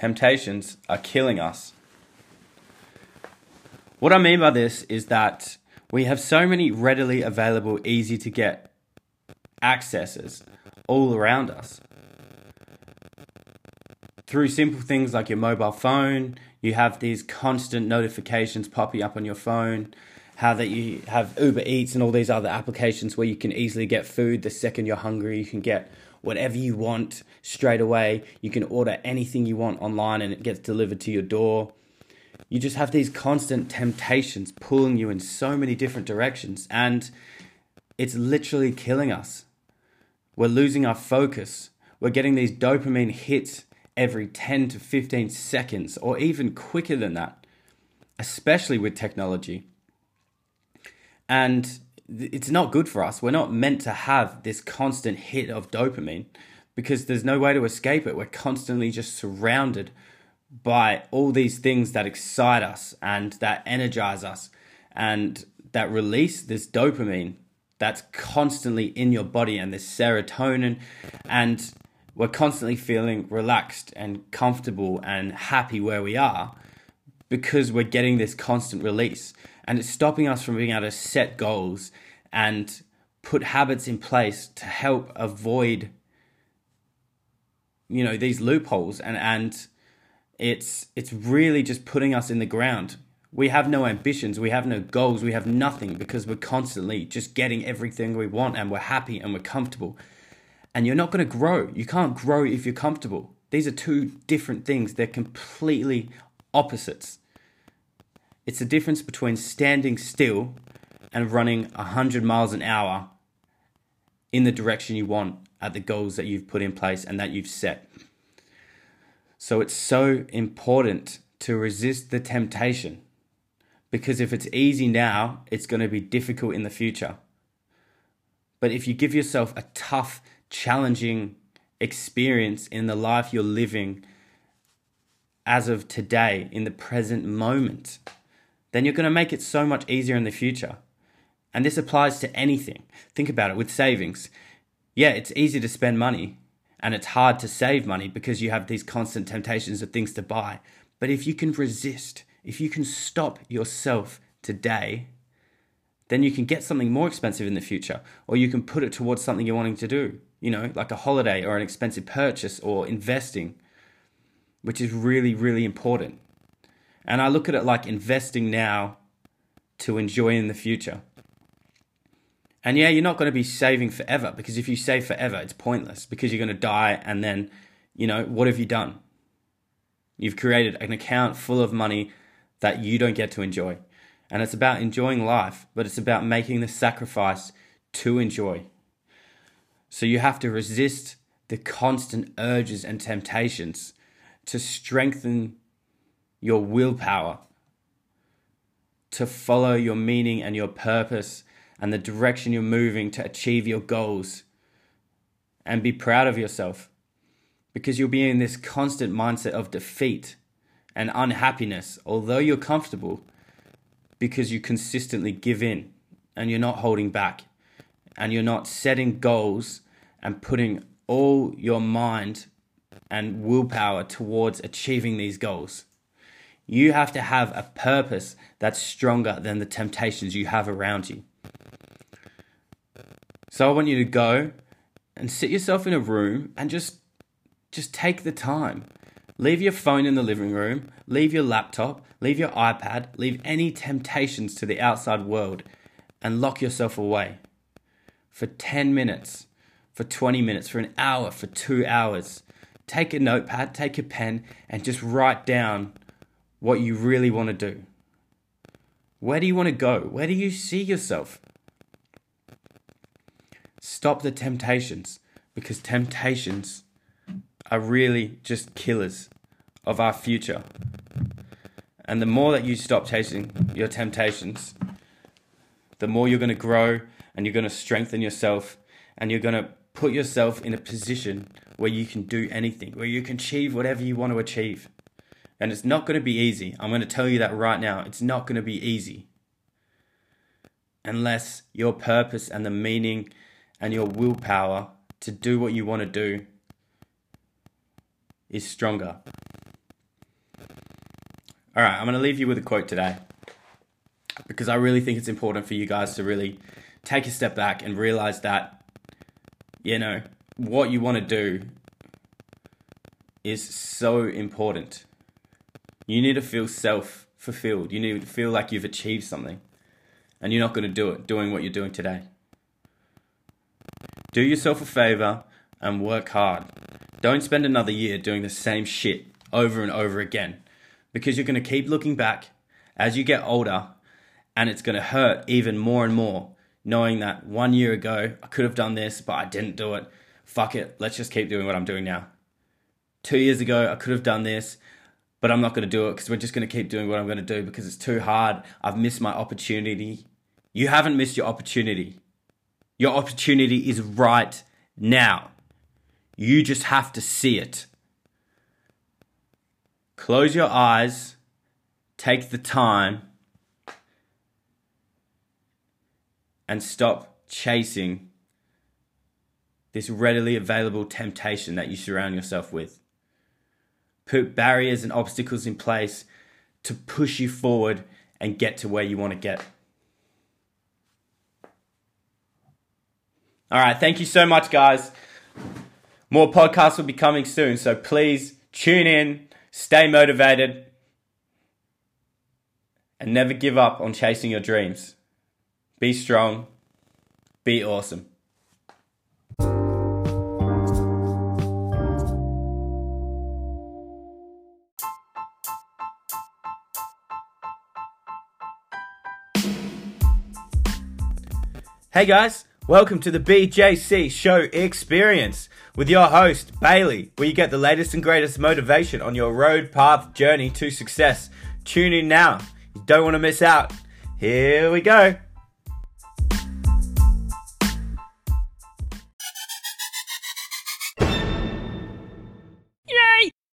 temptations are killing us. What I mean by this is that we have so many readily available, easy to get accesses all around us. Through simple things like your mobile phone, you have these constant notifications popping up on your phone. How that you have Uber Eats and all these other applications where you can easily get food the second you're hungry. You can get whatever you want straight away. You can order anything you want online and it gets delivered to your door. You just have these constant temptations pulling you in so many different directions, and it's literally killing us. We're losing our focus. We're getting these dopamine hits every 10 to 15 seconds, or even quicker than that, especially with technology. And it's not good for us. We're not meant to have this constant hit of dopamine because there's no way to escape it. We're constantly just surrounded by all these things that excite us and that energize us and that release this dopamine that's constantly in your body and this serotonin and we're constantly feeling relaxed and comfortable and happy where we are because we're getting this constant release and it's stopping us from being able to set goals and put habits in place to help avoid you know these loopholes and and it's it's really just putting us in the ground we have no ambitions, we have no goals, we have nothing because we're constantly just getting everything we want and we're happy and we're comfortable. And you're not going to grow. You can't grow if you're comfortable. These are two different things, they're completely opposites. It's the difference between standing still and running 100 miles an hour in the direction you want at the goals that you've put in place and that you've set. So it's so important to resist the temptation because if it's easy now, it's going to be difficult in the future. But if you give yourself a tough, challenging experience in the life you're living as of today, in the present moment, then you're going to make it so much easier in the future. And this applies to anything. Think about it with savings. Yeah, it's easy to spend money and it's hard to save money because you have these constant temptations of things to buy. But if you can resist, if you can stop yourself today, then you can get something more expensive in the future, or you can put it towards something you're wanting to do, you know, like a holiday or an expensive purchase or investing, which is really, really important. And I look at it like investing now to enjoy in the future. And yeah, you're not going to be saving forever because if you save forever, it's pointless because you're going to die and then, you know, what have you done? You've created an account full of money that you don't get to enjoy. And it's about enjoying life, but it's about making the sacrifice to enjoy. So you have to resist the constant urges and temptations to strengthen your willpower, to follow your meaning and your purpose and the direction you're moving to achieve your goals. And be proud of yourself because you'll be in this constant mindset of defeat and unhappiness, although you're comfortable, because you consistently give in and you're not holding back and you're not setting goals and putting all your mind and willpower towards achieving these goals. You have to have a purpose that's stronger than the temptations you have around you. So I want you to go and sit yourself in a room and just just take the time Leave your phone in the living room, leave your laptop, leave your iPad, leave any temptations to the outside world, and lock yourself away for 10 minutes, for 20 minutes, for an hour, for two hours. Take a notepad, take a pen, and just write down what you really want to do. Where do you want to go? Where do you see yourself? Stop the temptations because temptations are really just killers of our future. And the more that you stop chasing your temptations, the more you're going to grow and you're going to strengthen yourself and you're going to put yourself in a position where you can do anything, where you can achieve whatever you want to achieve. And it's not going to be easy. I'm going to tell you that right now. It's not going to be easy. Unless your purpose and the meaning and your willpower to do what you want to do is stronger. All right, I'm going to leave you with a quote today because I really think it's important for you guys to really take a step back and realize that, you know, what you want to do is so important. You need to feel self fulfilled. You need to feel like you've achieved something. And you're not going to do it doing what you're doing today. Do yourself a favor and work hard. Don't spend another year doing the same shit over and over again because you're going to keep looking back as you get older and it's going to hurt even more and more knowing that one year ago I could have done this, but I didn't do it. Fuck it, let's just keep doing what I'm doing now. Two years ago, I could have done this, but I'm not going to do it because we're just going to keep doing what I'm going to do because it's too hard. I've missed my opportunity. You haven't missed your opportunity. Your opportunity is right now. You just have to see it. Close your eyes, take the time, and stop chasing this readily available temptation that you surround yourself with. Put barriers and obstacles in place to push you forward and get to where you want to get. All right, thank you so much, guys. More podcasts will be coming soon, so please tune in, stay motivated, and never give up on chasing your dreams. Be strong, be awesome. Hey guys, welcome to the BJC Show Experience with your host, Bailey, where you get the latest and greatest motivation on your road path journey to success. Tune in now. You don't want to miss out. Here we go.